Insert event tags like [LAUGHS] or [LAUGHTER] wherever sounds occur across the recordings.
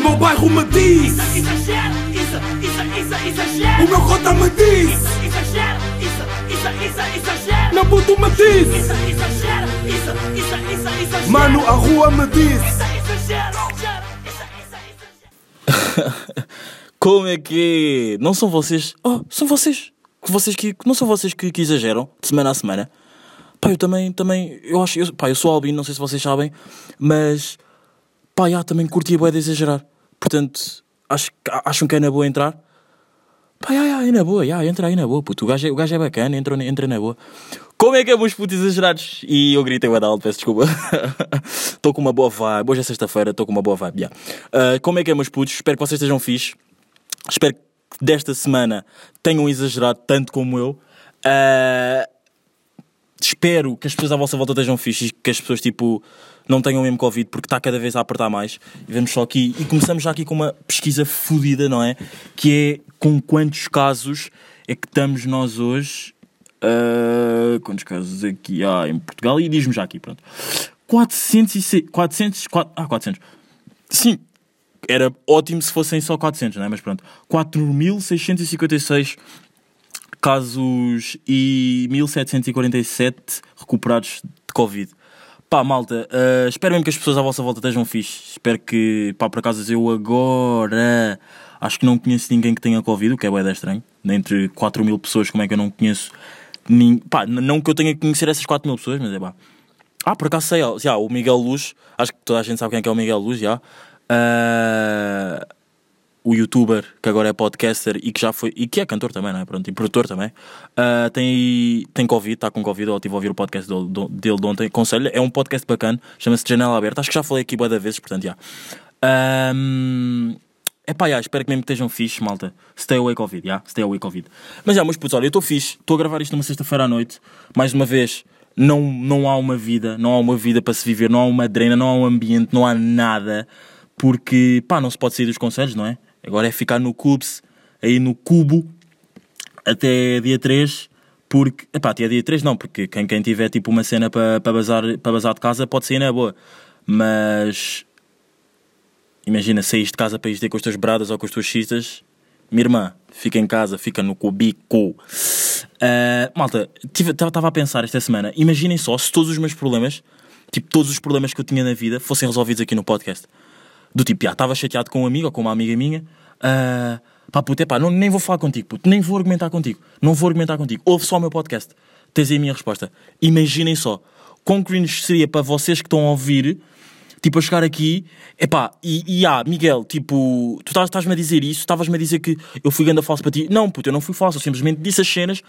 meu bairro me diz Isso, exagero, isso, isso, isso, exagero. O meu cota me diz Isso, exagero, isso, isso, isso, exagero. Meu puto me diz Isso, exagero, isso, isso, isso, exagero. Mano, a rua me diz Isso, exagero, exagero. Isso, [LAUGHS] isso, exagero. Como é que é? Não são vocês. Oh, são vocês. vocês que, não são vocês que, que exageram de semana a semana. Pá, eu também, também, eu acho, eu, pá, eu sou albino, não sei se vocês sabem, mas, pá, já, também curti a boa de exagerar. Portanto, acho, acham que é na boa entrar? Pá, já, já, é na boa, já, entra aí na boa, puto. O gajo é, o gajo é bacana, entra, entra na boa. Como é que é, meus putos exagerados? E eu gritei o alto, peço desculpa. [LAUGHS] Estou com uma boa vibe. Hoje é sexta-feira, estou com uma boa vibe, já. Ah, como é que é, meus putos? Espero que vocês estejam fixe. Espero que desta semana tenham exagerado tanto como eu. Ah, espero que as pessoas à vossa volta estejam fixes, que as pessoas tipo não tenham mesmo Covid, porque está cada vez a apertar mais. E vemos só aqui, e começamos já aqui com uma pesquisa fodida, não é? Que é com quantos casos é que estamos nós hoje. Ah, quantos casos aqui há em Portugal? E diz-me já aqui, pronto. 406, 400, 4, ah, 400. Sim, era ótimo se fossem só 400, não é? Mas pronto. 4.656 casos e 1747 recuperados de Covid. Pá, malta, eh, espero mesmo que as pessoas à vossa volta estejam fixe. Espero que, pá, por acaso eu agora acho que não conheço ninguém que tenha Covid, o que é bué estranho. Entre 4 mil pessoas, como é que eu não conheço nin... Pá, não que eu tenha que conhecer essas 4 mil pessoas, mas é pá. Ah, por acaso sei, já, o Miguel Luz, acho que toda a gente sabe quem é que é o Miguel Luz, já. Ah, o youtuber que agora é podcaster e que já foi e que é cantor também, não é? Pronto, e produtor também. Ah, tem, tem Covid, está com Covid. Eu estive a ouvir o podcast dele, dele de ontem. Conselho, é um podcast bacana, chama-se Janela Aberta. Acho que já falei aqui boa da vezes, portanto, já. é pá, já, espero que mesmo estejam fixe, malta. Stay away Covid, já, stay away Covid. Mas já, meus putos, olha, eu estou fixe, estou a gravar isto numa sexta-feira à noite. Mais uma vez, não, não há uma vida, não há uma vida para se viver, não há uma drena, não há um ambiente, não há nada. Porque, pá, não se pode sair dos conselhos, não é? Agora é ficar no cubes, aí no cubo, até dia 3, porque, epá, até dia 3 não, porque quem, quem tiver tipo uma cena para pa bazar, para bazar de casa pode sair na boa. Mas, imagina, saís de casa para ir ter com as tuas bradas ou com as tuas xistas, minha irmã, fica em casa, fica no cubico. Ah, malta, estava a pensar esta semana, imaginem só se todos os meus problemas, tipo todos os problemas que eu tinha na vida, fossem resolvidos aqui no podcast. Do tipo, já, estava chateado com um amigo ou com uma amiga minha. ah, pá, puto, epá, não, nem vou falar contigo, puto, nem vou argumentar contigo. Não vou argumentar contigo. Ouve só o meu podcast. Tens aí a minha resposta. Imaginem só. Quão cringe seria para vocês que estão a ouvir, tipo, a chegar aqui, epá, e, e ah, Miguel, tipo, tu estás- estás-me a dizer isso, estavas-me a dizer que eu fui ganda falso para ti. Não, puto, eu não fui falso, eu simplesmente disse as cenas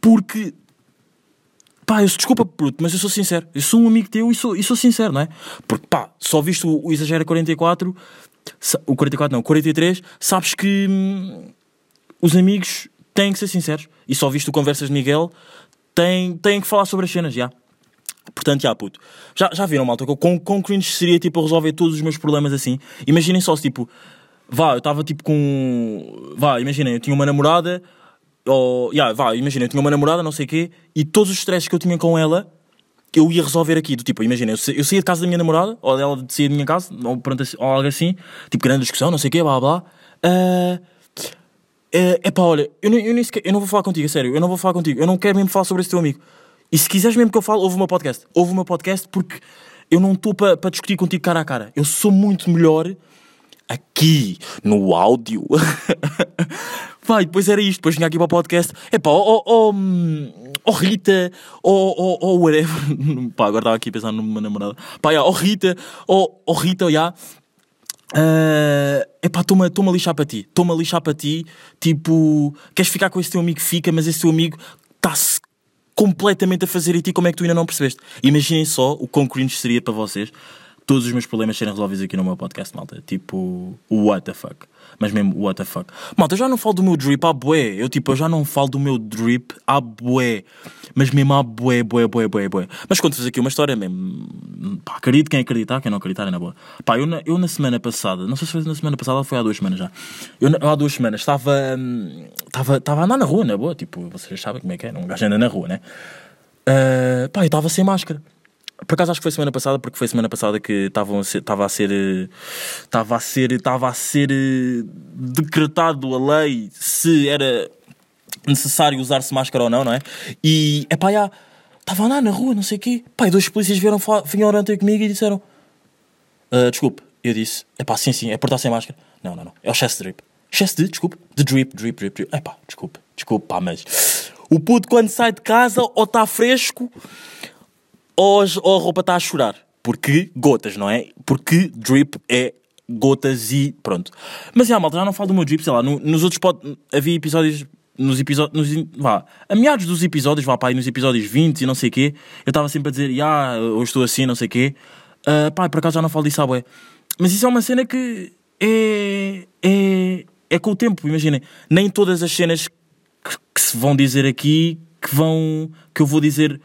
porque Pá, eu desculpa, puto, mas eu sou sincero. Eu sou um amigo teu e sou, e sou sincero, não é? Porque, pá, só viste o, o Exagera 44, sa- o 44 não, o 43, sabes que hum, os amigos têm que ser sinceros. E só viste o Conversas de Miguel, têm, têm que falar sobre as cenas, já. Portanto, já, puto. Já, já viram, malta, com, com cringe seria, tipo, resolver todos os meus problemas assim. Imaginem só se, tipo, vá, eu estava, tipo, com... Vá, imaginem, eu tinha uma namorada, ou... Yeah, vá, imaginem, eu tinha uma namorada, não sei o quê, e todos os stresses que eu tinha com ela, eu ia resolver aqui. Do tipo, imagina, eu, eu saía de casa da minha namorada, ou ela de sair da minha casa, ou, pronto, ou algo assim, tipo, grande discussão, não sei o quê, blá, blá. É uh, pá, olha, eu, nem- eu, nem sequer, eu não vou falar contigo, sério, eu não vou falar contigo, eu não quero mesmo falar sobre esse teu amigo. E se quiseres mesmo que eu fale, ouve o meu podcast. Ouve o meu podcast porque eu não estou para pa discutir contigo cara a cara. Eu sou muito melhor aqui, no áudio. [LAUGHS] Vai, depois era isto, depois vinha aqui para o podcast. É pá, ó oh, oh, Rita, ó oh, oh, whatever. [LAUGHS] pá, agora estava aqui a pensar numa namorada. Pá, ó Rita, ó oh, Rita, já. Uh, epá, estou-me estou-me a lixar para ti. Estou-me a lixar para ti. Tipo, queres ficar com esse teu amigo? Fica, mas esse teu amigo está-se completamente a fazer a ti como é que tu ainda não percebeste. Imaginem só o quão cringe seria para vocês todos os meus problemas serem resolvidos aqui no meu podcast, malta. Tipo, what the fuck. Mas mesmo, what the fuck. Malta, eu já não falo do meu drip à bué. Eu, tipo, eu já não falo do meu drip à bué. Mas mesmo à bué, bué, bué, bué, bué. Mas conto-vos aqui uma história mesmo. Pá, acredito quem acreditar, quem não acreditar é na boa. Pá, eu na, eu na semana passada, não sei se foi na semana passada ou foi há duas semanas já. Eu, eu há duas semanas estava, hum, estava, estava a andar na rua, na boa. Tipo, vocês sabem como é que é. Um gajo anda na rua, né? Ah, pá, eu estava sem máscara. Por acaso acho que foi semana passada, porque foi semana passada que estavam estava a ser. Estava a ser. Estava a ser eh, decretado a lei se era necessário usar-se máscara ou não, não é? E, epá, já, estava lá na rua, não sei o quê. Pá, e dois polícias vieram, vieram ter comigo e disseram: "Ah, Desculpe, eu disse: Epá, sim, sim, é por estar sem máscara. Não, não, não, é o de drip. Excesso de, desculpe, de drip, drip, drip, drip. Epá, desculpe, desculpe, pá, mas o puto quando sai de casa ou está fresco ou, ou a roupa está a chorar. Porque gotas, não é? Porque drip é gotas e pronto. Mas já, malta, já não falo do meu drip, sei lá, no- nos outros pod... havia episódios. Nos episódios. Vá, a meados dos episódios, vá pá, nos episódios 20 e não sei o quê, eu estava sempre a dizer, ah, hoje estou assim, não sei o quê. Ah, pá, por acaso já não falo disso à bué. Mas isso é uma cena que é. é. é com o tempo, imaginem. Nem todas as cenas que, que se vão dizer aqui que vão. que eu vou dizer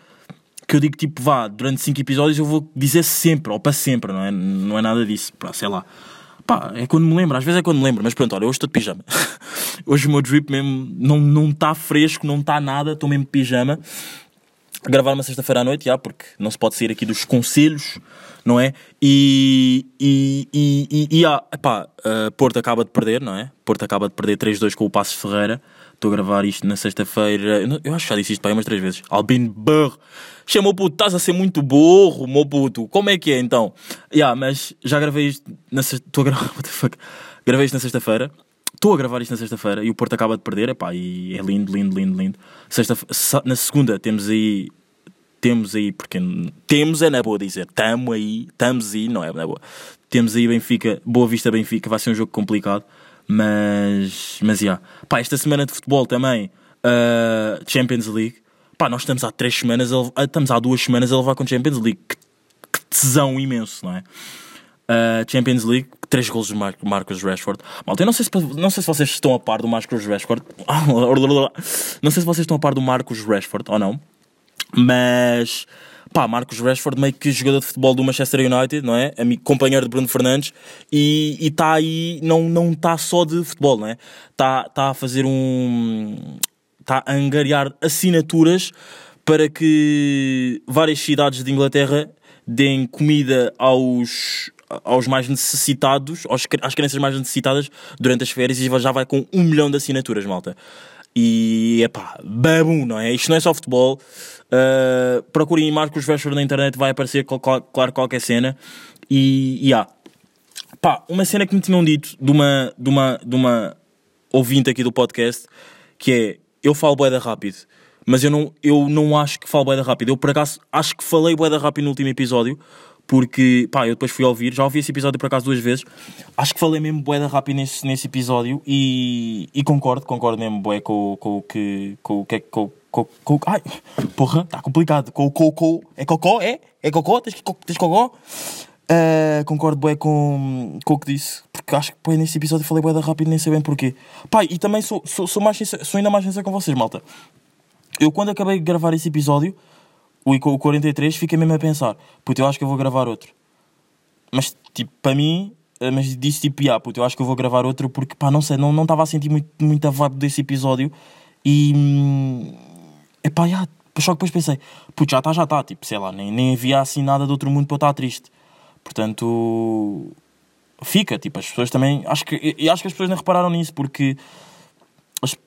que eu digo tipo, vá, durante 5 episódios eu vou dizer sempre, ou para sempre, não é? Não é nada disso, pá, sei lá. Pá, é quando me lembro, às vezes é quando me lembro, mas pronto, olha, hoje estou de pijama. [LAUGHS] hoje o meu drip mesmo não está tá fresco, não está nada, estou mesmo de pijama. A gravar uma sexta-feira à noite, já, porque não se pode sair aqui dos conselhos, não é? E. E. E. E. e ah, epá, uh, Porto acaba de perder, não é? Porto acaba de perder 3-2 com o Passos Ferreira. Estou a gravar isto na sexta-feira. Eu acho que já disse isto para aí umas três vezes. Albin Burr. Chamou puto, estás a ser muito burro, meu puto. Como é que é então? Yeah, mas já gravei isto na sexta. Estou a gravar. [LAUGHS] What the fuck? Gravei isto na sexta-feira. Estou a gravar isto na sexta-feira e o Porto acaba de perder. Epá, e é lindo, lindo, lindo, lindo. Sexta na segunda temos aí temos aí, porque temos é na boa dizer, tamo aí, estamos aí, não é na boa. Temos aí Benfica, Boa Vista Benfica, vai ser um jogo complicado, mas, mas, já. Pá, esta semana de futebol também, uh, Champions League, pá, nós estamos há três semanas, ah, estamos há duas semanas a levar com Champions League, que, que tesão imenso, não é? Uh, Champions League, três gols de Mar Marcos Rashford. Malta, eu não sei, se, não sei se vocês estão a par do Marcos Rashford. [LAUGHS] não sei se vocês estão a par do Marcos Rashford ou não. Mas, pá, Marcos Rashford, meio que jogador de futebol do Manchester United, não é? Amigo, companheiro de Bruno Fernandes, e está aí, não está tá só de futebol, não é? Está tá a fazer um. Está a angariar assinaturas para que várias cidades de Inglaterra deem comida aos, aos mais necessitados, aos, às crianças mais necessitadas durante as férias e já vai com um milhão de assinaturas, malta. E é pá, babum, não é? Isto não é só futebol. Uh, procurem Marcos Rashford na internet, vai aparecer, cl- cl- claro, qualquer cena. E, e há. Pá, uma cena que me tinham dito de uma, de uma, de uma ouvinte aqui do podcast, que é, eu falo boeda rápido, mas eu não, eu não acho que falo boeda rápido. Eu, por acaso, acho que falei boeda rápido no último episódio, porque, pá, eu depois fui ouvir, já ouvi esse episódio por acaso duas vezes, acho que falei mesmo boeda rápido nesse, nesse episódio e, e concordo, concordo mesmo bué com, com o que, com o que é com, com, com, ai, porra, está complicado, com, com, com, é cocó, é? É cocó? Tens, tens cocó? Uh, concordo bué com, com o que disse, porque acho que bué, nesse episódio falei bué da rápido, nem sei bem porquê. Pai, e também sou, sou, sou, mais sincero- sou ainda mais sincero com vocês, malta. Eu quando acabei de gravar esse episódio, o, o 43, fiquei mesmo a pensar, puto, eu acho que eu vou gravar outro. Mas, tipo, para mim, eh, mas disse tipo, ah, puto, eu acho que eu vou gravar outro porque, pá, não sei, não não estava a sentir muito, muita vibe desse episódio e, hum, epá, já, só que depois pensei, puto, já está, já está, tipo, sei lá, nem, nem havia assim nada de outro mundo para eu estar triste. Portanto, fica, tipo, as pessoas também, acho que, e- e acho que as pessoas nem repararam nisso porque,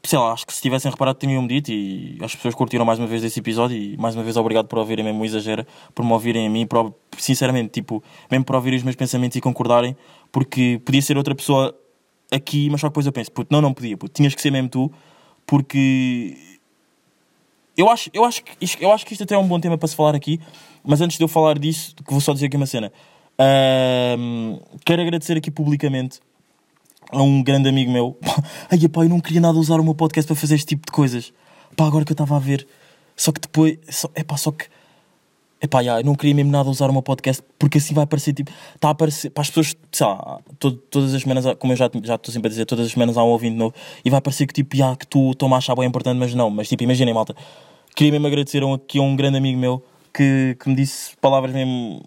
sei lá, acho que se tivessem reparado tinham-me dito e as pessoas curtiram mais uma vez desse episódio e mais uma vez obrigado por ouvirem mesmo o exagero, por me ouvirem a mim, por, sinceramente, tipo, mesmo por ouvirem os meus pensamentos e concordarem, porque podia ser outra pessoa aqui, mas só que depois eu penso, puto, não, não podia, puto, tinhas que ser mesmo tu, porque eu acho, eu, acho que isto, eu acho que isto até é um bom tema para se falar aqui, mas antes de eu falar disso, que vou só dizer aqui uma cena. Ahm, quero agradecer aqui publicamente a um grande amigo meu. [LAUGHS] Ai, pá, eu não queria nada usar o meu podcast para fazer este tipo de coisas. Pá, agora que eu estava a ver. Só que depois. Só, epá, só que. Epá, já, eu não queria mesmo nada usar o meu podcast porque assim vai aparecer tipo. Está a aparecer. Para as pessoas, sei lá, to- todas as semanas, como eu já estou sempre a dizer, todas as semanas há um ouvindo novo e vai parecer que tipo, já, que tu estão a achar bem importante, mas não. Mas tipo, imaginem, malta. Queria mesmo agradecer aqui a um grande amigo meu que, que me disse palavras mesmo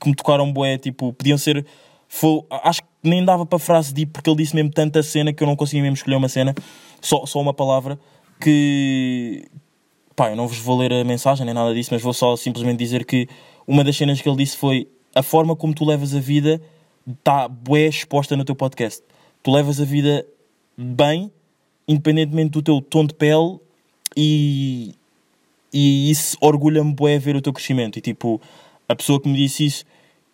que me tocaram bué, tipo, podiam ser. Foi, acho que nem dava para frase de porque ele disse mesmo tanta cena que eu não conseguia mesmo escolher uma cena, só, só uma palavra que. Pá, eu não vos vou ler a mensagem nem nada disso, mas vou só simplesmente dizer que uma das cenas que ele disse foi a forma como tu levas a vida está bué exposta no teu podcast. Tu levas a vida bem, independentemente do teu tom de pele e, e isso orgulha-me bué ver o teu crescimento. E tipo, a pessoa que me disse isso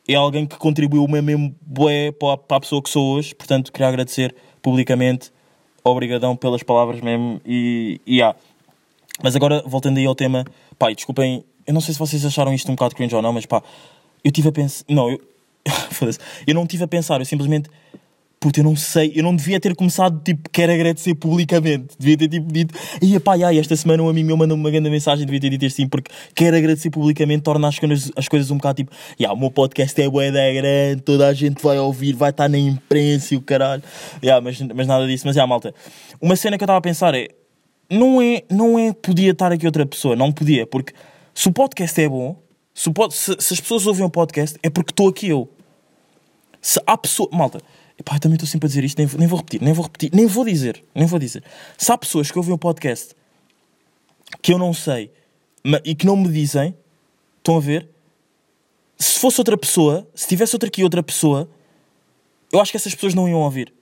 é alguém que contribuiu mesmo bué para, a pessoa que sou hoje. Portanto, queria agradecer publicamente. Obrigadão pelas palavras mesmo. E, e yeah. Mas agora, voltando aí ao tema, e desculpem, eu não sei se vocês acharam isto um bocado cringe ou não, mas pá, eu tive a pensar. Não, eu. [LAUGHS] Eu não tive a pensar, eu simplesmente. Puta, eu não sei, eu não devia ter começado, tipo, quero agradecer publicamente. Devia ter, tipo, dito, e pá, ai, esta semana um amigo meu mandou-me uma grande mensagem, devia ter dito assim, porque quero agradecer publicamente, torna as coisas, as coisas um bocado, tipo, yeah, o meu podcast é bué da grande, toda a gente vai ouvir, vai estar na imprensa e o caralho. Yeah, mas, mas nada disso, mas, yeah, malta, uma cena que eu estava a pensar é, não é, não é, podia estar aqui outra pessoa, não podia, porque se o podcast é bom, se, se- se as pessoas ouvem o podcast, é porque estou aqui eu. Se há pessoa. Malta, epá, eu também estou sempre a dizer isto, nem vou, nem vou repetir, nem vou repetir, nem vou dizer, nem vou dizer. Se há pessoas que ouvem o podcast que eu não sei e que não me dizem, estão a ver? Se fosse outra pessoa, se tivesse outra aqui outra pessoa, eu acho que essas pessoas não iam ouvir.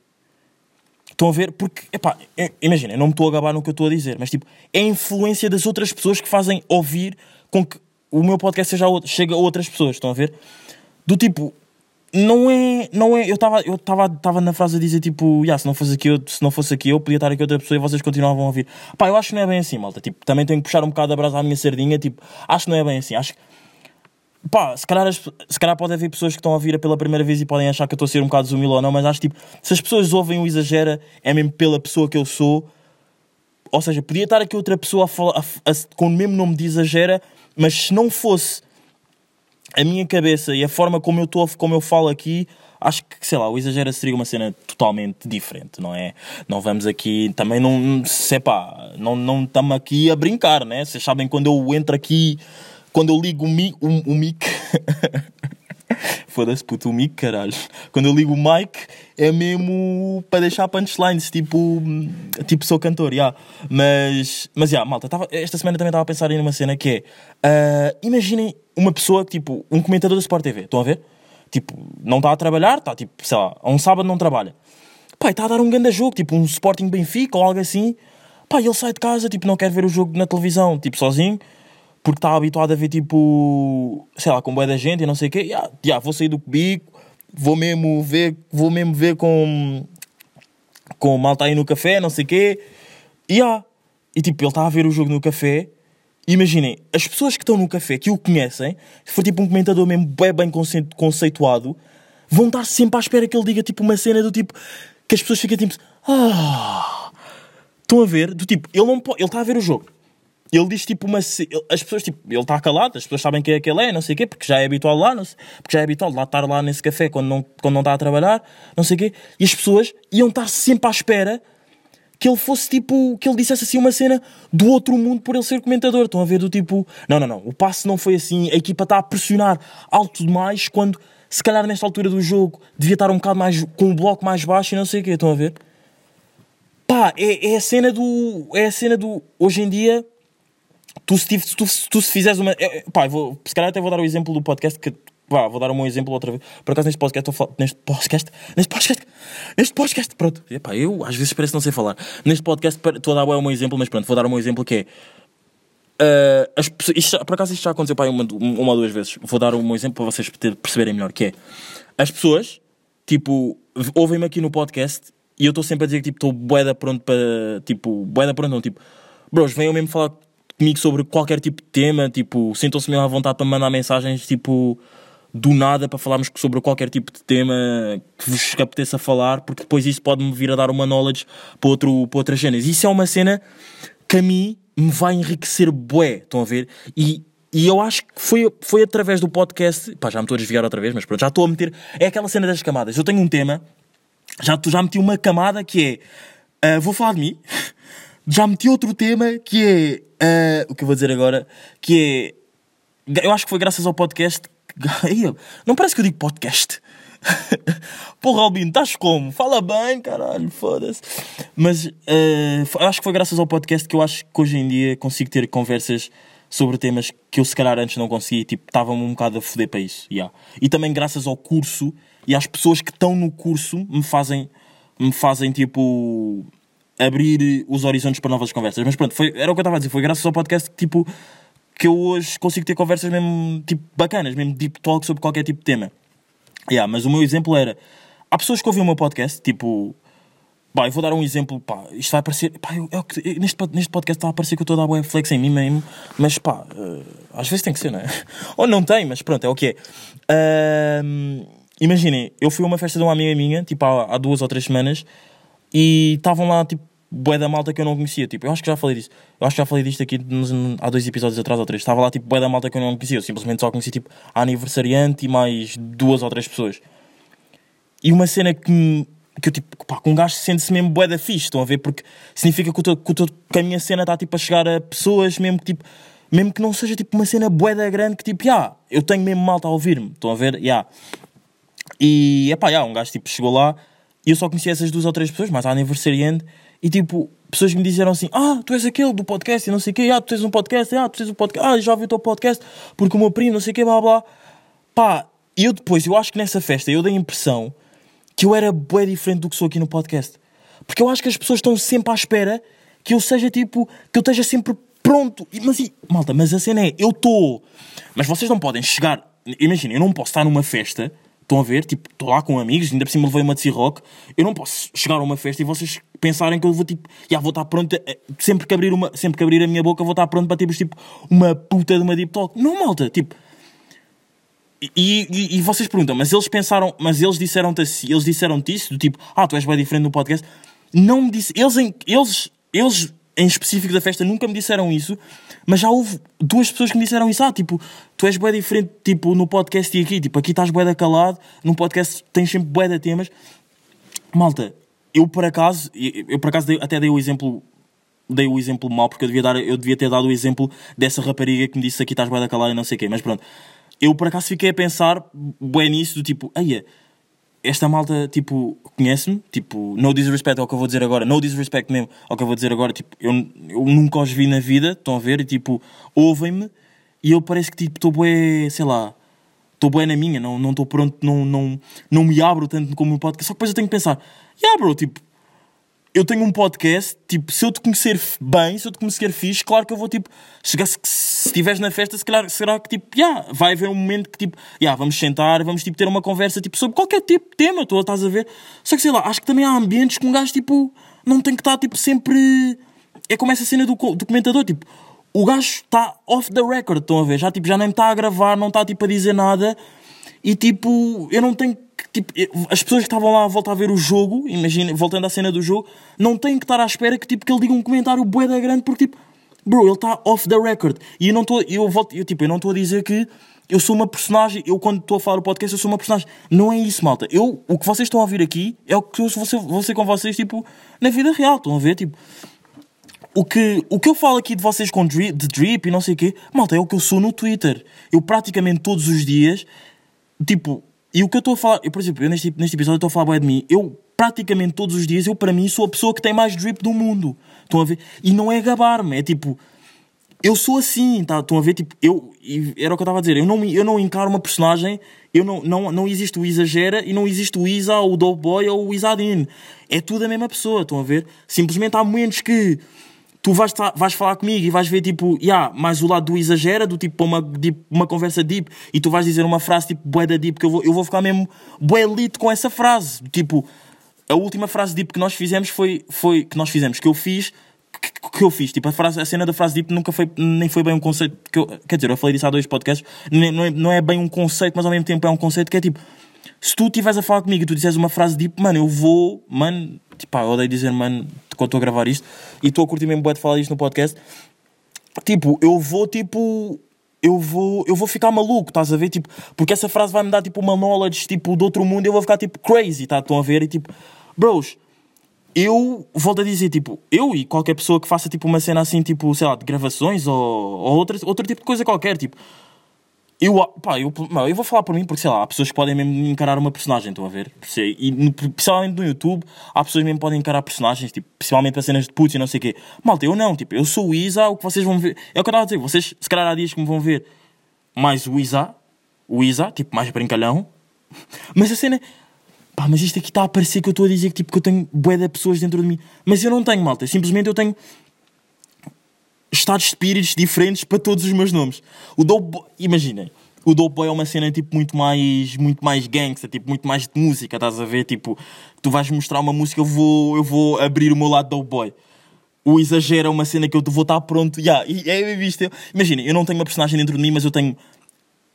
Estão a ver? Porque, epá, é- imagina, eu não me estou a gabar no que eu estou a dizer, mas tipo, é a influência das outras pessoas que fazem ouvir com que o meu podcast seja a outra- chegue a outras pessoas, estão a ver? Do tipo, não é, não é, eu estava eu tava, tava na frase a dizer tipo, yeah, se, não fosse aqui eu, se não fosse aqui eu, podia estar aqui outra pessoa e vocês continuavam a ouvir. Pá, eu acho que não é bem assim, malta, tipo, também tenho que puxar um bocado a brasa à minha sardinha, tipo, acho que não é bem assim, acho que pá, se calhar, as- se calhar pode haver pessoas que estão a ouvir pela primeira vez e podem achar que eu estou a ser um bocado desumilde ou não, mas acho tipo, se as pessoas ouvem o exagera, é mesmo pela pessoa que eu sou. Ou seja, podia estar aqui outra pessoa a falar, a- a- com o mesmo nome de exagera, mas se não fosse a minha cabeça e a forma como eu estou, como eu falo aqui, acho que, sei lá, o exagera seria uma cena totalmente diferente, não é? Não vamos aqui, também não, sei pá, não estamos aqui a brincar, né? Vocês sabem quando eu entro aqui, quando eu ligo o o, o mic [LAUGHS] [LAUGHS] Foda-se, puto, o mic, caralho. Quando eu ligo o mic, é mesmo para deixar punchlines, tipo, tipo sou cantor, já. Mas, mas, já, malta, tava, esta semana também estava a pensar em uma cena que é, ah, imaginem uma pessoa, tipo, um comentador da Sport TV, estão a ver? Tipo, não está a trabalhar, está, tipo, sei lá, um sábado não trabalha. E está a dar um grande jogo, tipo, um Sporting Benfica ou algo assim. E ele sai de casa, tipo, não quer ver o jogo na televisão, tipo, sozinho porque está habituado a ver tipo, sei lá, com boa da gente e não sei o quê, yeah, yeah, vou sair do bico, vou mesmo ver, vou mesmo ver com com malta aí no café, não sei o quê, yeah. e tipo, ele está a ver o jogo no café, imaginem, as pessoas que estão no café, que o conhecem, se for tipo um comentador mesmo bem, bem conce- conceituado, vão estar sempre à espera que ele diga tipo uma cena do tipo, que as pessoas ficam tipo, ah, estão a ver, do tipo, ele não ele está a ver o jogo, ele diz tipo uma. As pessoas, tipo, ele está calado, as pessoas sabem quem é que ele é, não sei o quê, porque já é habitual lá, não sei- porque já é habitual lá estar lá nesse café quando não, quando não está a trabalhar, não sei o quê, e as pessoas iam estar sempre à espera que ele fosse tipo. que ele dissesse assim uma cena do outro mundo por ele ser comentador. Estão a ver do tipo. Não, não, não, o passe não foi assim, a equipa está a pressionar alto demais quando. Se calhar nesta altura do jogo devia estar um bocado mais com o bloco mais baixo e não sei o quê, estão a ver? Pá, é, é a cena do. É a cena do. Hoje em dia, tu se, tiv- se tu, tu se fizeres uma. é, pá, eu vou, se calhar até vou dar o exemplo do podcast que. Pá, vou dar meu exemplo outra vez. Por acaso neste podcast, falar- neste podcast, neste podcast, neste podcast, pronto. Epá, eu às vezes parece não sei falar. Neste podcast pá, estou a dar meu exemplo, mas pronto, vou dar meu exemplo que é. ah, as isto por acaso isto já aconteceu pá, uma, uma ou duas vezes. Vou dar meu exemplo para vocês perceberem melhor, que é as pessoas, tipo, ouvem-me aqui no podcast e eu estou sempre a dizer que tipo, estou boeda pronto para. Tipo, boeda pronto, não, tipo, bros, venham mesmo falar comigo sobre qualquer tipo de tema, tipo, sintam-se mesmo à vontade para me mandar mensagens, tipo, do nada para falarmos sobre qualquer tipo de tema que vos apeteça falar, porque depois isso pode-me vir a dar uma knowledge para, outro, para outras cenas. Isso é uma cena que a mim me vai enriquecer bué, estão a ver? E, e eu acho que foi, foi através do podcast, pá, já me estou a desviar outra vez, mas pronto, já estou a meter, é aquela cena das camadas. Eu tenho um tema, já, já meti uma camada que é, ah, vou falar de mim, [LAUGHS] já meti outro tema que é, ah, o que eu vou dizer agora, que é, eu acho que foi graças ao podcast. [LAUGHS] Não parece que eu digo podcast. [LAUGHS] Porra, Albino, estás como? Fala bem, caralho, foda-se. Mas eu acho que foi graças ao podcast que eu acho que hoje em dia consigo ter conversas sobre temas que eu se calhar antes não conseguia, tipo, estava-me um bocado a foder para isso. Yeah. E também graças ao curso e às pessoas que estão no curso me fazem, me fazem tipo abrir os horizontes para novas conversas. Mas pronto, foi, era o que eu estava a dizer, foi graças ao podcast que tipo que eu hoje consigo ter conversas mesmo tipo bacanas, mesmo deep talk sobre qualquer tipo de tema. Yeah, mas o meu exemplo era há pessoas que ouvem o meu podcast, tipo Pá, eu vou dar um exemplo, pá, isto vai parecer, pá, eu, eu, eu- neste, neste podcast está a parecer que eu estou a dar flex em mim mesmo, mas pá, eh, às vezes tem que ser, não é? [LAUGHS] Ou não tem, mas pronto, é o que é. Imaginem, eu fui a uma festa de uma amiga minha, tipo há, há duas ou três semanas, e estavam lá, tipo, bué da malta que eu não conhecia, tipo, eu acho que já falei disso, eu acho que já falei disto aqui nos- há dois episódios atrás ou três, estava lá, tipo, bué da malta que eu não conhecia, eu simplesmente só conheci, tipo, a aniversariante e mais duas ou três pessoas. E uma cena que, que eu tipo, pá, que um gajo sente-se mesmo bué da fixe, estão a ver? Porque significa que, o teu- que, o teu- que a minha cena está tipo a chegar a pessoas, mesmo que tipo, mesmo que não seja tipo uma cena bué da grande, que tipo, já, eu tenho mesmo malta a ouvir-me, estão a ver? Já. E, epá, já, um gajo tipo chegou lá e eu só conhecia essas duas ou três pessoas, mas a aniversariante, e tipo, pessoas que me disseram assim, ah, tu és aquele do podcast e não sei o quê, ah, tu tens um podcast, ah, tu tens um podcast, ah, já ouvi o teu podcast, porque o meu primo, não sei o quê, blá blá. Pá, e eu depois, eu acho que nessa festa eu dei a impressão que eu era bué diferente do que sou aqui no podcast. Porque eu acho que as pessoas estão sempre à espera que eu seja tipo, que eu esteja sempre pronto. E- Mas, e, malta, mas a cena é, eu estou. Mas vocês não podem chegar. Imagina, eu não posso estar numa festa, estão a ver, tipo, estou lá com amigos, ainda por cima levei uma de rock. Eu não posso chegar a uma festa e vocês pensarem que eu vou tipo, já vou estar pronto, a- sempre que abrir, uma, sempre que abrir a minha boca, vou estar pronto para termos tipo uma puta de uma deep talk. Não, malta, tipo. E, e, e vocês perguntam, mas eles pensaram, mas eles disseram-te assim, eles disseram-te isso, do tipo, ah, tu és bem diferente no podcast. Não me disse, eles em, eles, eles em específico da festa nunca me disseram isso, mas já houve duas pessoas que me disseram isso, ah, tipo, tu és bem diferente, tipo, no podcast e aqui, tipo, aqui estás bem da calado, no podcast tens sempre bué de temas. Malta, eu por acaso, eu por acaso até dei o exemplo dei o exemplo mau porque eu devia, dar, eu devia ter dado o exemplo dessa rapariga que me disse aqui estás bem da calada e não sei o quê, mas pronto. Eu por acaso fiquei a pensar bem nisso, do tipo, eia, esta malta, tipo, conhece-me, tipo, no disrespect ao que eu vou dizer agora, no disrespect mesmo ao que eu vou dizer agora, tipo, eu, eu nunca os vi na vida, estão a ver, e tipo, ouvem-me, e eu parece que, tipo, estou bué, sei lá, estou bué na minha, não estou pronto, não, não, não me abro tanto como um podcast, só que depois eu tenho que pensar, yeah bro, tipo, eu tenho um podcast, tipo, se eu te conhecer bem, se eu te conhecer fixe, claro que eu vou, tipo, chegar, se, estiveres na festa, se calhar, será que, tipo, yeah, vai haver um momento que, tipo, yeah, vamos sentar, vamos, tipo, ter uma conversa, tipo, sobre qualquer tipo de tema, tu estás a ver? Só que, sei lá, acho que também há ambientes que um gajo, tipo, não tem que estar, tipo, sempre... É como essa cena do, co- do comentador, tipo, o gajo está off the record, estão a ver? Já, tipo, já nem está a gravar, não está, tipo, a dizer nada, e, tipo, eu não tenho tipo, as pessoas que estavam lá à volta a ver o jogo, imagina, voltando à cena do jogo, não têm que estar à espera que, tipo, que ele diga um comentário bué da grande, porque, tipo, bro, ele está off the record. E eu não estou, eu volto, eu, tipo, eu não estou a dizer que eu sou uma personagem, eu quando estou a falar o podcast, eu sou uma personagem. Não é isso, malta. Eu, o que vocês estão a ouvir aqui é o que eu vou ser com vocês, tipo, na vida real, estão a ver, tipo... O que, o que eu falo aqui de vocês com drip, de drip e não sei o quê, malta, é o que eu sou no Twitter. Eu praticamente todos os dias Tipo, e o que eu estou a falar, eu, por exemplo, eu neste, neste episódio estou a falar bué de mim, eu praticamente todos os dias, eu para mim sou a pessoa que tem mais drip do mundo. Estão a ver? E não é gabar-me, é tipo, eu sou assim, tá? Estão a ver? Tipo, eu, era o que eu estava a dizer, eu não, eu não encaro uma personagem, eu não, não, não existe o Exagera e não existe o Isa, o Dope Boy ou o Isadine. É tudo a mesma pessoa, estão a ver? Simplesmente há momentos que tu vais, vais falar comigo e vais ver tipo, yeah, mais o lado do exagera, do tipo uma, deep, uma conversa deep, e tu vais dizer uma frase tipo bué da deep, que eu vou, eu vou ficar mesmo bué elite com essa frase. Tipo, a última frase deep que nós fizemos foi, foi que nós fizemos, que eu fiz, que, que eu fiz, tipo, a, frase, a cena da frase deep nunca foi, nem foi bem um conceito, que eu, quer dizer, eu falei disso há dois podcasts, nem- não é, não é bem um conceito, mas ao mesmo tempo é um conceito que é tipo, se tu estiveres a falar comigo e tu disseres uma frase deep, mano, eu vou, mano, tipo, pá, odeio dizer, mano, quando estou a gravar isto, e estou a curtir mesmo bué de falar isto no podcast, tipo, eu vou, tipo, eu vou, eu vou ficar maluco, estás a ver, tipo, porque essa frase vai me dar, tipo, uma knowledge, tipo, de outro mundo, eu vou ficar, tipo, crazy, tá, estão a ver, e tipo, bros, eu volto a dizer, tipo, eu e qualquer pessoa que faça, tipo, uma cena assim, tipo, sei lá, de gravações ou, ou outra, outro tipo de coisa qualquer, tipo, Eu, pá, eu, não, eu vou falar por mim porque sei lá, há pessoas que podem mesmo encarar uma personagem, estão a ver? E no, principalmente no YouTube, há pessoas mesmo que podem encarar personagens, tipo, principalmente para cenas de putos e não sei o quê. Malta, eu não, tipo, eu sou o Isa, o que vocês vão ver. É o que eu estava a dizer, vocês, se calhar há dias que me vão ver mais o Isa, o Isa, tipo, mais brincalhão. [LAUGHS] Mas a cena. Pá, mas isto aqui está a parecer que eu estou a dizer que, tipo, que eu tenho bué de pessoas dentro de mim. Mas eu não tenho, malta. Simplesmente eu tenho estados de espíritos diferentes para todos os meus nomes. O Dope Boy, imaginem, o Dope Boy é uma cena tipo muito mais, muito mais gangsta, tipo muito mais de música, estás a ver? Tipo, tu vais mostrar uma música, eu vou, eu vou abrir o meu lado Dope Boy. O exagero é uma cena que eu vou estar pronto. Yeah, e é visto. Imaginem, eu não tenho uma personagem dentro de mim, mas eu tenho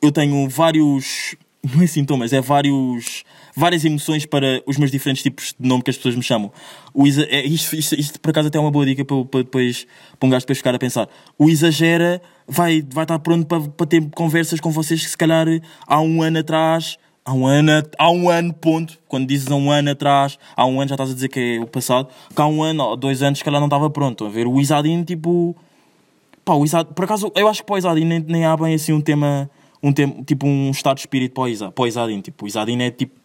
eu tenho vários. Não é sintomas, é vários. Várias emoções para os meus diferentes tipos de nome que as pessoas me chamam. O exa é, isto, isto, isto, por acaso, até é uma boa dica para, para, depois, para um gajo depois ficar a pensar. O exagera vai, vai estar pronto para, para ter conversas com vocês que, se calhar, há um ano atrás. Há um ano, há um ano, ponto. Quando dizes há um ano atrás, há um ano já estás a dizer que é o passado. Que há um ano ou dois anos, se calhar não estava pronto. A ver, o Isadin, tipo. Pá, o Isa, por acaso, eu acho que para o Isadin nem, nem há bem assim um tema, um tema, tipo um estado de espírito para o, Isa. Tipo, o Isadin é tipo,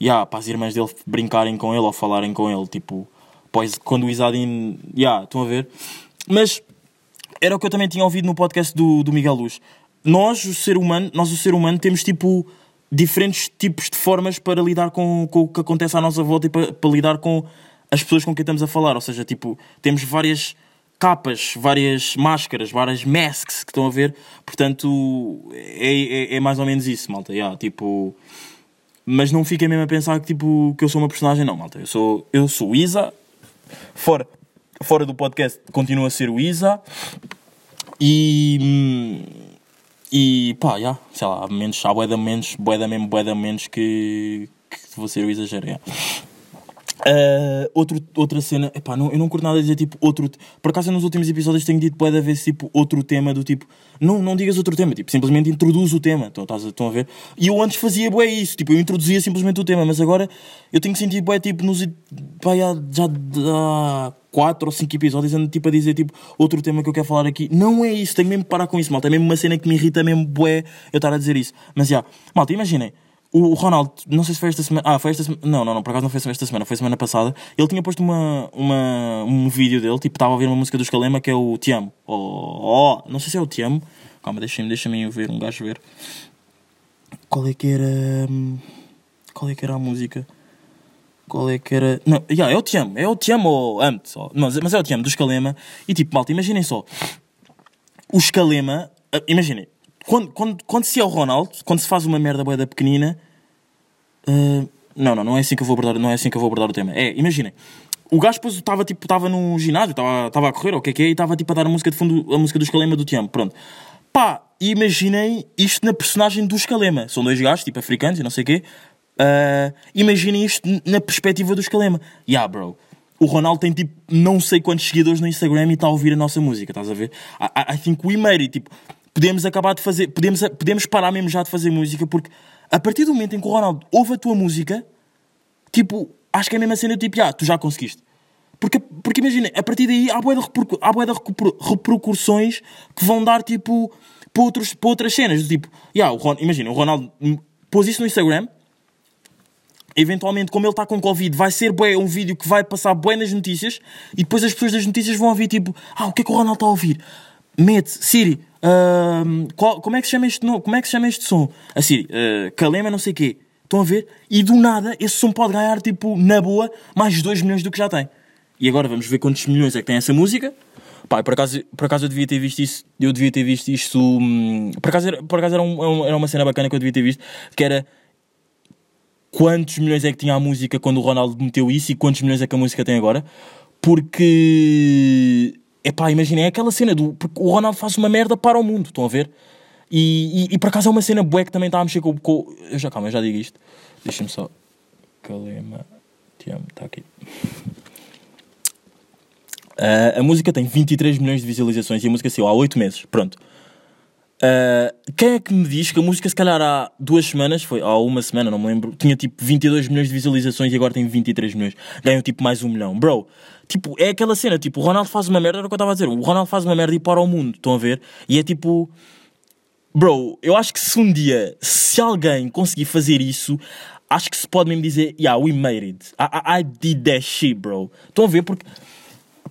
yeah, para as irmãs dele brincarem com ele ou falarem com ele. Tipo, pois, quando o Isadin, yeah, estão a ver? Mas era o que eu também tinha ouvido no podcast do, do Miguel Luz. Nós, o ser humano, nós, o ser humano, temos tipo diferentes tipos de formas para lidar com, com o que acontece à nossa volta e para, para lidar com as pessoas com quem estamos a falar. Ou seja, tipo, temos várias capas, várias máscaras, várias masks que estão a ver. Portanto, é, é, é mais ou menos isso, malta. Yeah, tipo, mas não fiquem mesmo a pensar que, tipo, que eu sou uma personagem, não, malta. Eu sou, eu sou o Isa. Fora, fora do podcast, continuo a ser o Isa. E. hum, E pá, já, sei lá, há momentos, há momentos, bué de mesmo, bué de momentos que, que vou ser o exagero, já. Ah, outro, outra cena, epá, não, eu não curto nada dizer tipo outro. Por acaso nos últimos episódios tenho dito bué de vez tipo outro tema do tipo. Não, não digas outro tema, tipo, simplesmente introduz o tema. Estão, estás estão a ver? E eu antes fazia bué isso, tipo, eu introduzia simplesmente o tema, mas agora eu tenho sentido bué tipo nos. Pá, já, já há 4 ou 5 episódios ando tipo a dizer tipo outro tema que eu quero falar aqui. Não é isso, tenho mesmo que parar com isso, malta. É mesmo uma cena que me irrita mesmo bué eu estar a dizer isso. Mas já, malta, imaginem. O Ronaldo, não sei se foi esta semana. Ah, foi esta semana. Não, não, não, por acaso não foi esta semana, foi semana passada. Ele tinha posto uma, uma, um vídeo dele, tipo, estava a ouvir uma música do Escalema que é o Te Amo. Oh, oh, não sei se é o Te Amo. Calma, deixa-me deixa ver, um gajo ver. Qual é que era. hum, Qual é que era a música? Qual é que era. Não, yeah, é o Te Amo, é o Te Amo ou Amo-te só. Mas, mas é o Te Amo do Escalema. E tipo, malta, imaginem só. O Escalema, ah, imaginem, quando, quando, quando se é o Ronaldo, quando se faz uma merda boeda pequenina. ah, não, não, não é assim que eu vou abordar, não é assim que eu vou abordar o tema. É, imaginem. O gajo estava tipo, estava no ginásio, estava a correr, ou o que é que é, e estava tipo a dar a música de fundo, a música do Escalema do Tiamo, pronto. Pá, imaginem isto na personagem do Escalema. São dois gajos, tipo africanos e não sei o quê. Ah, imaginem isto na perspectiva do Escalema. Yeah, bro. O Ronaldo tem tipo não sei quantos seguidores no Instagram e está a ouvir a nossa música, estás a ver? I- I think we made it. Tipo, podemos acabar de fazer, podemos, podemos parar mesmo já de fazer música porque a partir do momento em que o Ronaldo ouve a tua música, tipo, acho que é a mesma cena, tipo, ah, tu já conseguiste. Porque, porque imagina, a partir daí há bué de, há bué de repercu- repercussões que vão dar, tipo, para, outros, para outras cenas. Tipo, yeah, o Ron, imagina, o Ronaldo pôs isso no Instagram, eventualmente, como ele está com Covid, vai ser bué, um vídeo que vai passar bué nas notícias e depois as pessoas das notícias vão ouvir tipo, ah, o que é que o Ronaldo está a ouvir? Mete, Siri, qual- como, é que se chama este, como é que se chama este som? A Siri, ah, Calema, não sei o quê. Estão a ver? E do nada, esse som pode ganhar, tipo, na boa, mais 2 milhões do que já tem. E agora vamos ver quantos milhões é que tem essa música. Pá, por acaso, por acaso eu devia ter visto isso. Eu devia ter visto isto. hum, por acaso, era, por acaso era, um- era uma cena bacana que eu devia ter visto. Que era quantos milhões é que tinha a música quando o Ronaldo meteu isso e quantos milhões é que a música tem agora. Porque. Epá, imaginem, é aquela cena do. Porque o Ronaldo faz uma merda para o mundo, estão a ver? E, e, e por acaso é uma cena bué que também está a mexer com. com eu já, calma, eu já digo isto. Deixa-me só. Calema. Te amo, está aqui. [LAUGHS] Ah, a música tem 23 milhões de visualizações e a música saiu há 8 meses. Pronto. Ah, quem é que me diz que a música, se calhar há duas semanas, foi há uma semana, não me lembro, tinha tipo 22 milhões de visualizações e agora tem 23 milhões. Ganham tipo mais um milhão. Bro, tipo, é aquela cena, tipo, o Ronaldo faz uma merda, era o que eu estava a dizer, o Ronaldo faz uma merda e para o mundo, estão a ver? E é tipo. Bro, eu acho que se um dia, se alguém conseguir fazer isso, acho que se pode mesmo dizer, yeah, we made it. I, I, I did that shit, bro. Estão a ver? Porque,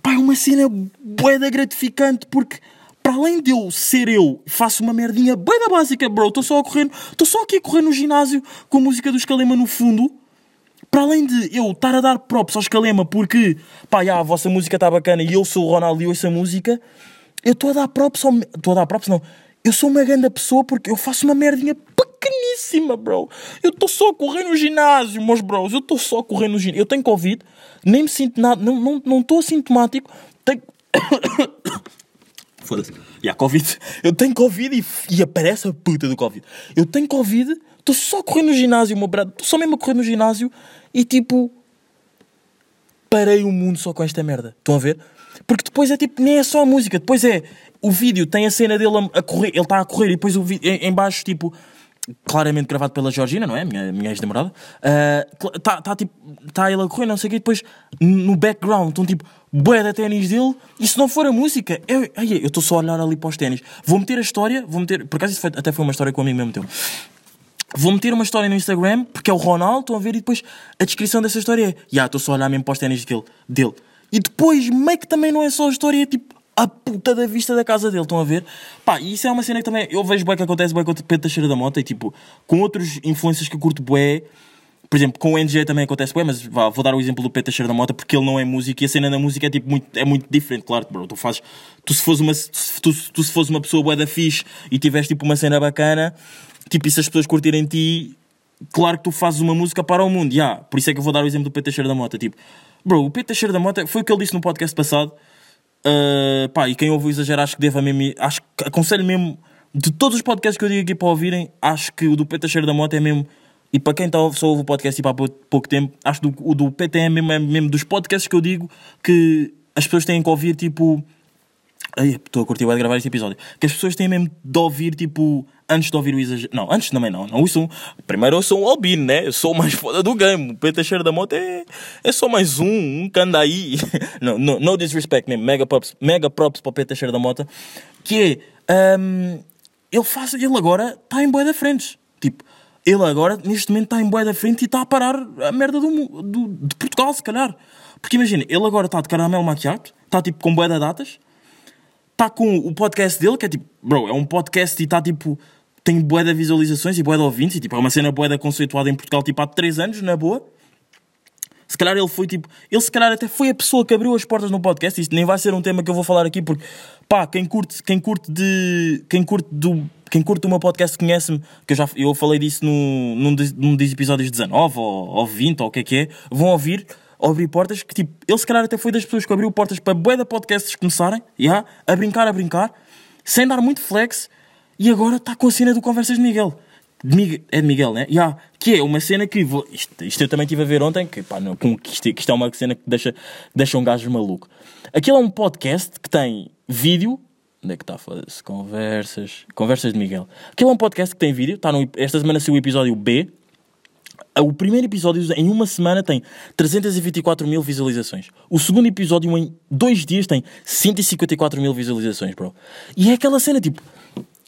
pá, é uma cena boeda gratificante, porque, para além de eu ser eu, faço uma merdinha boeda básica, bro. Estou só a correr, estou só aqui a correr no ginásio com a música do Escalema no fundo. Para além de eu estar a dar props ao Escalema porque, pá, já, a vossa música está bacana e eu sou o Ronaldo e ouço a música, eu estou a dar props ao... Estou a dar props, não. Eu sou uma grande pessoa porque eu faço uma merdinha pequeníssima, bro. Eu estou só a correr no ginásio, meus bros. Eu estou só a correr no ginásio. Eu tenho Covid, nem me sinto nada, não estou não, não assintomático. Tenho... Foda-se. E há Covid. Eu tenho Covid e, e aparece a puta do Covid. Eu tenho Covid, estou só a correr no ginásio, meu brado. Estou só mesmo a correr no ginásio e tipo. Parei o mundo só com esta merda. Estão a ver? Porque depois é tipo, nem é só a música, depois é o vídeo, tem a cena dele a, correr, ele está a correr e depois o vídeo em, baixo, tipo, claramente gravado pela Georgina, não é? Minha, minha ex-namorada. Está uh, tá, tipo, tá ele a correr, não sei o quê, depois no background estão tipo, bué da ténis dele, e se não for a música, eu estou só a olhar ali para os ténis. Vou meter a história, vou meter, por acaso isso foi, até foi uma história com um amigo mesmo teu. Vou meter uma história no Instagram, porque é o Ronaldo, estão a ver, e depois a descrição dessa história é, já, estou só a olhar mesmo para os ténis dele. dele. E depois, meio que também não é só a história, é tipo a puta da vista da casa dele, estão a ver? Pá, e isso é uma cena que também eu vejo bem que acontece bem com o Pedro Teixeira da Mota e tipo, com outros influências que eu curto bué, por exemplo, com o NG também acontece bué, mas vá, vou dar o exemplo do Pedro Teixeira da Mota porque ele não é músico e a cena da música é tipo muito, é muito diferente, claro, bro, tu fazes, tu se fores uma, tu, tu se fores uma pessoa bué da fixe e tiveres tipo uma cena bacana, tipo, e se as pessoas curtirem ti, claro que tu fazes uma música para o mundo, já, yeah. por isso é que eu vou dar o exemplo do Pedro Teixeira da Mota, tipo, Bro, o Pedro Teixeira da Mota foi o que ele disse no podcast passado. Uh, pá, e quem ouve o exagero, acho que deva mesmo. Acho que aconselho mesmo. De todos os podcasts que eu digo aqui para ouvirem, acho que o do Pedro Teixeira da Mota é mesmo. E para quem tá, só ouve o podcast tipo, há pouco tempo, acho que o do PTM mesmo, é mesmo dos podcasts que eu digo que as pessoas têm que ouvir tipo Ai, estou a curtir de gravar este episódio. Que as pessoas têm mesmo de ouvir, tipo, antes de ouvir o exagero. Não, antes também não. não ouçam. Primeiro eu sou um albino, né? Eu sou o mais foda do game. O Peter Cheiro da Moto é, é só mais um, um que anda aí. [LAUGHS] não, no, no disrespect mesmo. Mega props, mega props para o Peter Cheiro da Moto. Que é. Um, ele, faz, ele agora está em boia da frente. Tipo, ele agora, neste momento, está em boia da frente e está a parar a merda do, do, de Portugal, se calhar. Porque imagina, ele agora está de caramelo maquiado, está tipo com boia de datas está com o podcast dele, que é tipo, bro, é um podcast e está tipo, tem boé de visualizações e boé de ouvintes, e tipo, é uma cena boé conceituada em Portugal, tipo, há 3 anos, na boa. Se calhar ele foi tipo, ele se calhar até foi a pessoa que abriu as portas no podcast. Isto nem vai ser um tema que eu vou falar aqui, porque pá, quem curte, quem curte de. Quem curte do. Quem curte do meu podcast conhece-me, que eu já eu falei disso no, num, num dos episódios 19 ou, ou 20 ou o que é que é. Vão ouvir abrir portas que, tipo, ele se calhar até foi das pessoas que abriu portas para bué de podcasts começarem, yeah, a brincar, a brincar, sem dar muito flex, e agora está com a cena do Conversas de Miguel. De Miguel é de Miguel, né? Yeah, que é uma cena que. Vou, isto, isto, eu também estive a ver ontem, que, pá, não, que, isto, que isto é uma cena que deixa, deixa um gajo maluco. Aquilo é um podcast que tem vídeo. Onde é que está? Foda-se. Conversas. Conversas de Miguel. Aquilo é um podcast que tem vídeo. Está no, esta semana saiu o episódio B, o primeiro episódio em uma semana tem 324 mil visualizações. O segundo episódio em dois dias tem 154 mil visualizações, bro. E é aquela cena, tipo,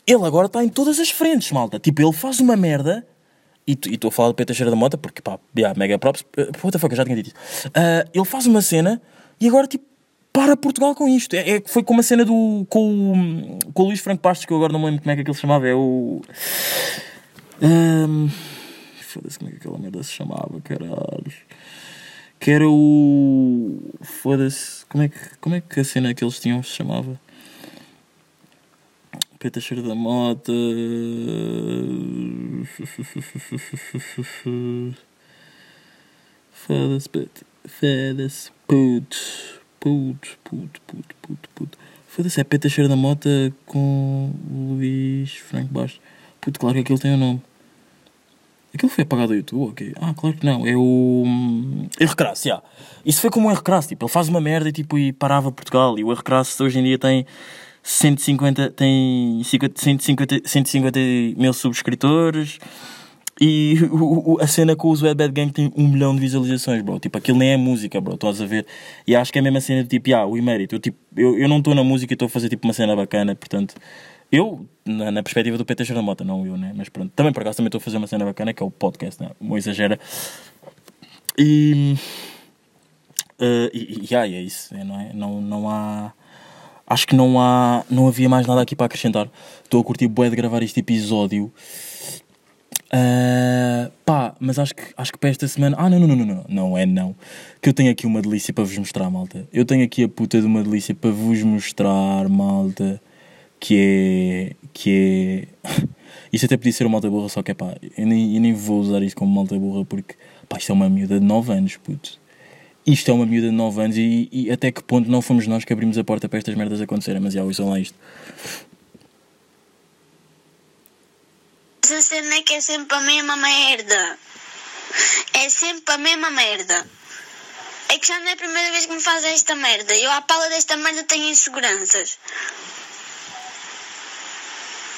ele agora está em todas as frentes, malta. Tipo, ele faz uma merda. E estou a falar do Peter Cheira da Mota, porque pá, yeah, mega props. Uh, what the fuck, eu já tinha dito isso. Uh, ele faz uma cena e agora, tipo, para Portugal com isto. É, é, foi como a cena do. com, com o Luís Franco Pastos, que eu agora não me lembro como é que ele se chamava. É o. Um, Foda-se como é que aquela merda se chamava, caralho. Que era o. Foda-se. Como, é que, como é que a cena que eles tinham se chamava? Peta Cheiro da Mota. Foda-se, Foda-se. Puto. Puto, puto, puto, puto, puto. Foda-se, é Peta Cheiro da Mota com Luís Franco Bastos. Puto, claro que aquilo tem o um nome. Aquilo foi apagado do YouTube? Ok. Ah, claro que não. É o. Hum, erro crasso, já. Isso foi como um erro crasso. Tipo, ele faz uma merda e, tipo, e parava Portugal. E o erro crasso hoje em dia tem 150, tem 150, 150 mil subscritores. E [LAUGHS] o, o, a cena com o Web Bad Gang tem um milhão de visualizações, bro. Tipo, aquilo nem é música, bro. Estás a ver? E acho que é a mesma cena de tipo, ah, o emérito. Eu, tipo, eu, eu não estou na música e estou a fazer tipo uma cena bacana, portanto, eu na, na perspectiva do PT da Mota, não eu, né? Mas pronto. Também, por acaso, também estou a fazer uma cena bacana, que é o podcast, né? O Exagera. E... eh, e, e é isso, é, não é? Não, não há... Acho que não há... Não havia mais nada aqui para acrescentar. Estou a curtir bué de gravar este episódio. Ah, pá, mas acho que, acho que para esta semana. Ah, não, não, não, não, não, não é não. Que eu tenho aqui uma delícia para vos mostrar, malta. Eu tenho aqui a puta de uma delícia para vos mostrar, malta. Que é. Que é. [LAUGHS] Isto até podia ser uma malta burra, só que é pá, eu nem, eu nem vou usar isto como malta burra porque, pá, isto é uma miúda de 9 anos, puto. Isto é uma miúda de 9 anos e, e até que ponto não fomos nós que abrimos a porta para estas merdas acontecerem, mas já, ouçam lá isto. Essa cena é que é sempre a mesma merda. É sempre a mesma merda. É que já não é a primeira vez que me fazem esta merda. Eu, à pala desta merda, tenho inseguranças.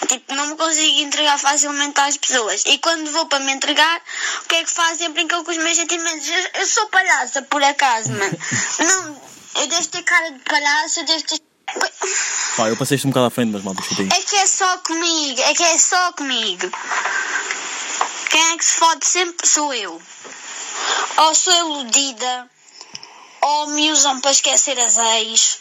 Tipo, não me consigo entregar facilmente às pessoas. E quando vou para me entregar, o que é que fazem? Brincam com os meus sentimentos. Eu, eu sou palhaça, por acaso, mano. Não, eu devo ter cara de palhaço, eu devo ter. Pá, eu passei isto um bocado à frente, mas malta, escutei. É que é só comigo, é que é só comigo. Quem é que se fode sempre sou eu. Ou sou iludida, ou me usam para esquecer as ex,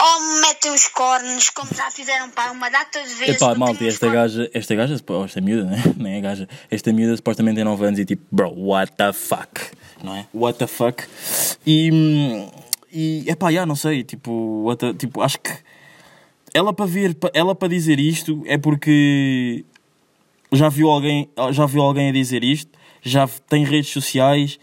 ou me metem os cornos, como já fizeram para uma data de vezes. Epá, malta, esta gaja, esta gaja, ou esta miúda, né? [LAUGHS] Nem é gaja. Esta miúda supostamente tem 9 anos e tipo, bro, what the fuck, não é? What the fuck. E, hum, e epá, já, não sei, tipo, the- tipo, acho que ela para ver, ela para dizer isto é porque já viu alguém, já viu alguém a dizer isto, já tem redes sociais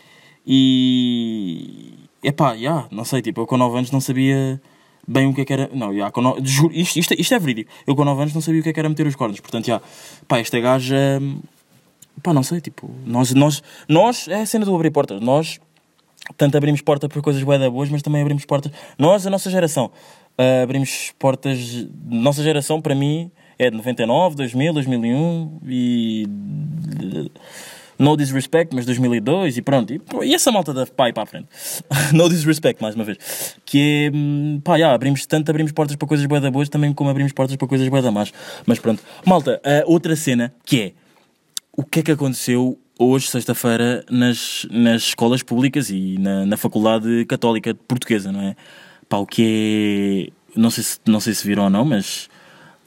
e epá, já, não sei, tipo, eu com 9 anos não sabia bem o que é que era, não, já, com no... juro, isto, isto, isto é verídico, eu com 9 anos não sabia o que é que era meter os cornos, portanto, já, pá, esta gaja, pá, não sei, tipo, nós, nós, nós, é a cena do abrir portas, nós, tanto abrimos porta para coisas bué da boas, mas também abrimos portas, nós, a nossa geração, ah, abrimos portas, nossa geração, para mim, é de 99, 2000, 2001 e... No disrespect, mas 2002 e pronto. E, e essa malta da pai para a frente. [LAUGHS] no disrespect, mais uma vez. Que é, hum, pá, abrimos, tanto abrimos portas para coisas bué da boas, também como abrimos portas para coisas bué da más. Mas pronto. Malta, a outra cena que é, o que é que aconteceu hoje, sexta-feira, nas, nas escolas públicas e na, na Faculdade Católica Portuguesa, não é? Pá, o que é. Não sei se, não sei se viram ou não, mas.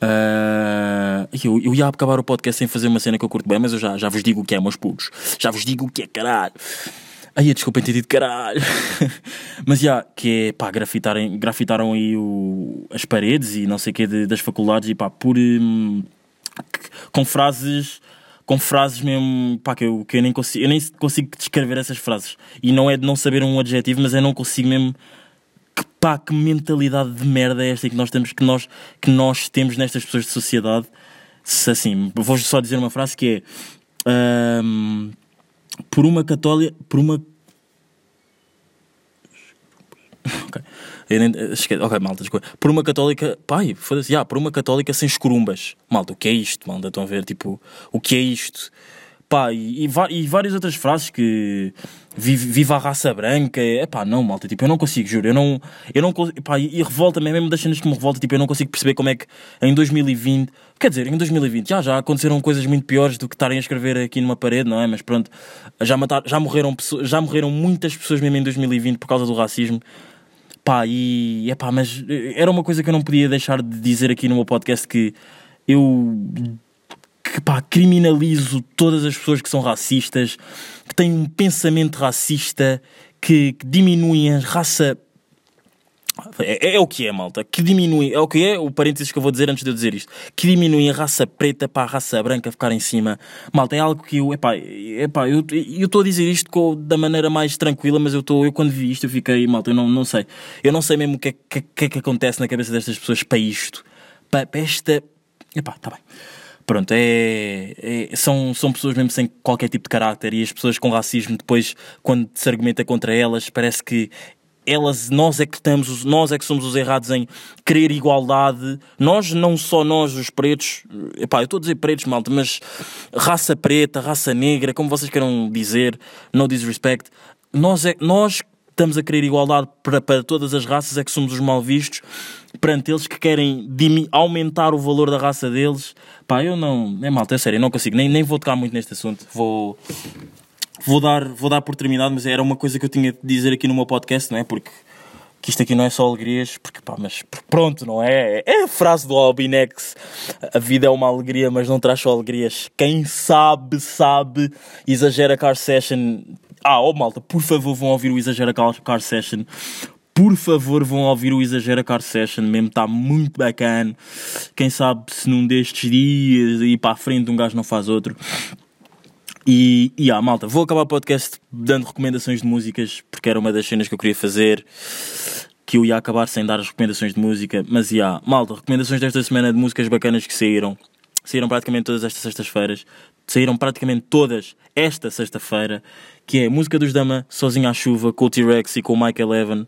ah, eu, eu ia acabar o podcast sem fazer uma cena que eu curto bem, mas eu já, já vos digo o que é, meus putos. Já vos digo o que é, caralho. Ai, desculpem ter dito caralho. [LAUGHS] Mas já, que é, pá, grafitarem, grafitaram aí o, as paredes e não sei o que das faculdades e pá, por. hum, com frases com frases mesmo pá, que, eu, que eu nem consigo eu nem consigo descrever essas frases e não é de não saber um adjetivo mas é não consigo mesmo que pá, que mentalidade de merda é esta que nós temos que nós, que nós temos nestas pessoas de sociedade se assim, vou só dizer uma frase que é hum, por uma católica por uma [LAUGHS] Ok. Nem, esquece, ok, malta, desculpa. Por uma católica, pai, foda-se, já, por uma católica sem escorumbas. Malta, o que é isto, malta? Estão a ver, tipo, o que é isto? Pá, e, e, e várias outras frases que viva a raça branca, é pá, não, malta, tipo, eu não consigo, juro, eu não, eu não consigo, pá, e, e revolta-me, mesmo das cenas que me revolta, tipo, eu não consigo perceber como é que em 2020, quer dizer, em 2020 já, já aconteceram coisas muito piores do que estarem a escrever aqui numa parede, não é? Mas pronto, já, matar, já, morreram, já morreram muitas pessoas mesmo em 2020 por causa do racismo. E é pá, mas era uma coisa que eu não podia deixar de dizer aqui no meu podcast que eu que pá, criminalizo todas as pessoas que são racistas, que têm um pensamento racista, que, que diminuem a raça. É, é o que é, malta. Que diminui. É o que é, o parênteses que eu vou dizer antes de eu dizer isto. Que diminuem a raça preta para a raça branca ficar em cima. Malta, é algo que eu. Epá, epá, eu estou a dizer isto com, da maneira mais tranquila, mas eu estou. Eu quando vi isto, eu fiquei, malta, eu não, não sei. Eu não sei mesmo o que é que, que, é acontece na cabeça destas pessoas para isto. Para, para esta. Epá, tá bem. Pronto, é, é- são, são pessoas mesmo sem qualquer tipo de caráter e as pessoas com racismo depois, quando se argumenta contra elas, parece que elas, nós é que estamos, os- nós é que somos os errados em querer igualdade. Nós, não só nós, os pretos, epá, eu estou a dizer pretos, malta, mas raça preta, raça negra, como vocês queiram dizer, no disrespect, nós, é, nós estamos a querer igualdade para, para todas as raças, é que somos os mal vistos perante eles que querem aumentar o valor da raça deles. Pá, eu não. É malta, é sério, eu não consigo, nem, nem vou tocar muito neste assunto. Vou. Vou dar, vou dar por terminado, mas era uma coisa que eu tinha de dizer aqui no meu podcast, não é? Porque que isto aqui não é só alegrias, porque pá, mas pronto, não é? É a frase do Albinex: a vida é uma alegria, mas não traz só alegrias. Quem sabe, sabe, exagera car session. Ah, oh malta, por favor, vão ouvir o Exagera Car, Session. Por favor, vão ouvir o Exagera Car Session, mesmo está muito bacana. Quem sabe se num destes dias ir para a frente um gajo não faz outro. E, e ah, malta, vou acabar o podcast dando recomendações de músicas, porque era uma das cenas que eu queria fazer, que eu ia acabar sem dar as recomendações de música. Mas, ah, malta, recomendações desta semana de músicas bacanas que saíram. Saíram praticamente todas estas sextas-feiras. Saíram praticamente todas esta sexta-feira, que é Música dos Dama, Sozinho à Chuva, com o T-Rex e com o Mike Eleven.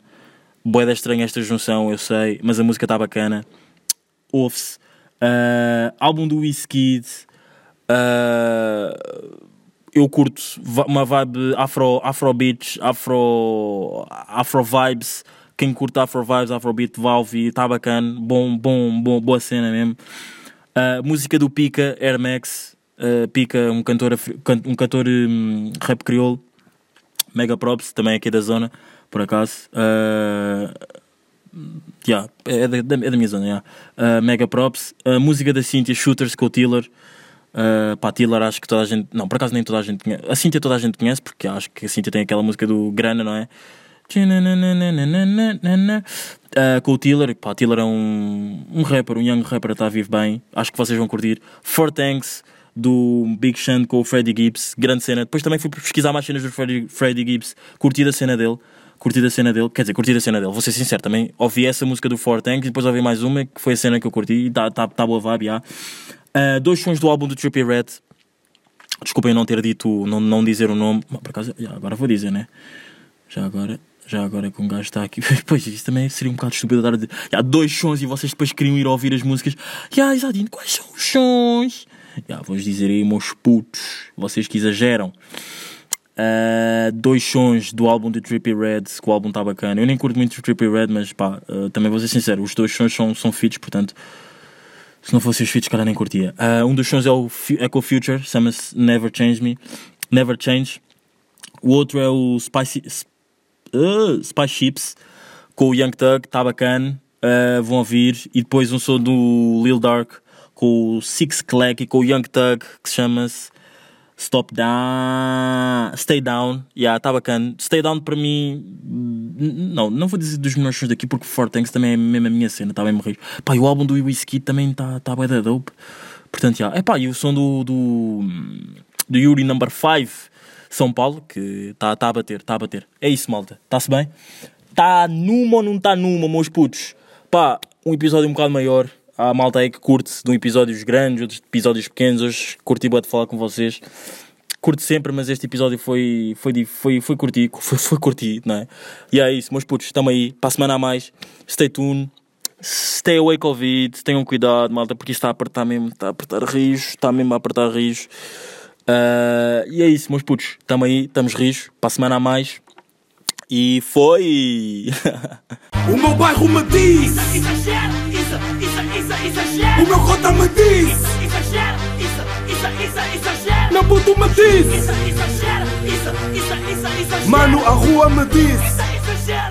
Boeda estranha esta junção, eu sei, mas a música está bacana. Ouve-se. Ah, álbum do Wizkid. Ah, eu curto uma vibe afro, afrobeats, afro, afro vibes. Quem curte afro vibes, afrobeat, vai ouvir, está bacana, bom, bom, bom, boa cena mesmo. Uh, música do Pika, Air Max, uh, Pika, um cantor, um cantor hum, rap crioulo, mega props, também aqui da zona, por acaso. Uh, yeah, é, da, é da minha zona, yeah. Uh, mega props. Música da Cynthia, Shooters com. Uh, pá, Tiller acho que toda a gente. Não, por acaso nem toda a gente conhece. A Cynthia toda a gente conhece, porque acho que a Cynthia tem aquela música do Grana, não é? Uh, com o Tiller, pá, Tiller é um, um rapper, um young rapper, está vivo bem. Acho que vocês vão curtir. Four Tanks do Big Sean com o Freddie Gibbs, grande cena. Depois também fui pesquisar mais cenas do Freddie, Freddie Gibbs, curti a cena dele. Curti a cena dele, quer dizer, curti a cena dele, vou ser sincero também. Ouvi essa música do Four Tanks e depois ouvi mais uma que foi a cena que eu curti e está tá, tá boa vibe, já. Uh, dois sons do álbum do Trippie Red. Desculpem não ter dito, não, não dizer o nome. Mas, por acaso, agora vou dizer, né? Já agora, já agora que um gajo está aqui. [LAUGHS] Pois, isso também seria um bocado estúpido dar. Já, dois sons e vocês depois queriam ir ouvir as músicas. Já, Isadinho, quais são os sons? Já, vou-vos dizer aí, meus putos. Vocês que exageram. Uh, dois sons do álbum de Trippie Red, que o álbum está bacana. Eu nem curto muito o Trippie Red, mas pá, uh, também vou ser sincero, os dois sons são, são fits, portanto, se não fossem os feats, cara, nem curtia. Uh, um dos sons é o Echo Future, chama-se Never Change Me, Never Change. O outro é o Spicy, Sp- uh, Spice Chips, com o Young Thug, está bacana, uh, vão ouvir. E depois um som do Lil Dark, com o Six Clack e com o Young Thug, que se chama-se Stop Down, Stay Down, yeah, tá bacana. Stay Down para mim, não, não vou dizer dos melhores sons daqui porque Fortanks também é mesmo a minha cena, tá bem morrer. Pá, e o álbum do Whiskey também tá, tá bem da dope. Portanto, yeah. é pá, e o som do, do, do Yuri Number 5, São Paulo, que tá, tá a bater, tá a bater. É isso, malta, tá-se bem? Tá numa ou não tá numa, meus putos? Pá, um episódio um bocado maior. Há malta aí que curte de um episódios grandes, outros episódios pequenos. Hoje curti bué de falar com vocês. Curto sempre, mas este episódio foi, foi, foi, foi curti, [LAUGHS] foi, foi curti, não é? E é isso, meus putos, estamos aí. Para a semana a mais. Stay tuned. Stay away Covid. Tenham cuidado, malta, porque isto está a apertar mesmo. Está a apertar rios. Está mesmo a apertar rios. Ah, e é isso, meus putos. Estamos aí, estamos rios. Para a semana a mais. E foi! [LAUGHS] O meu bairro me diz, Isa, isa, isa, exagera. o meu cota me diz, Exagera, isa, isa, isa, exagera. meu puto me diz, Isa, exagera, isa, isa, isa, exagera. mano a rua me diz. Isa, exagera.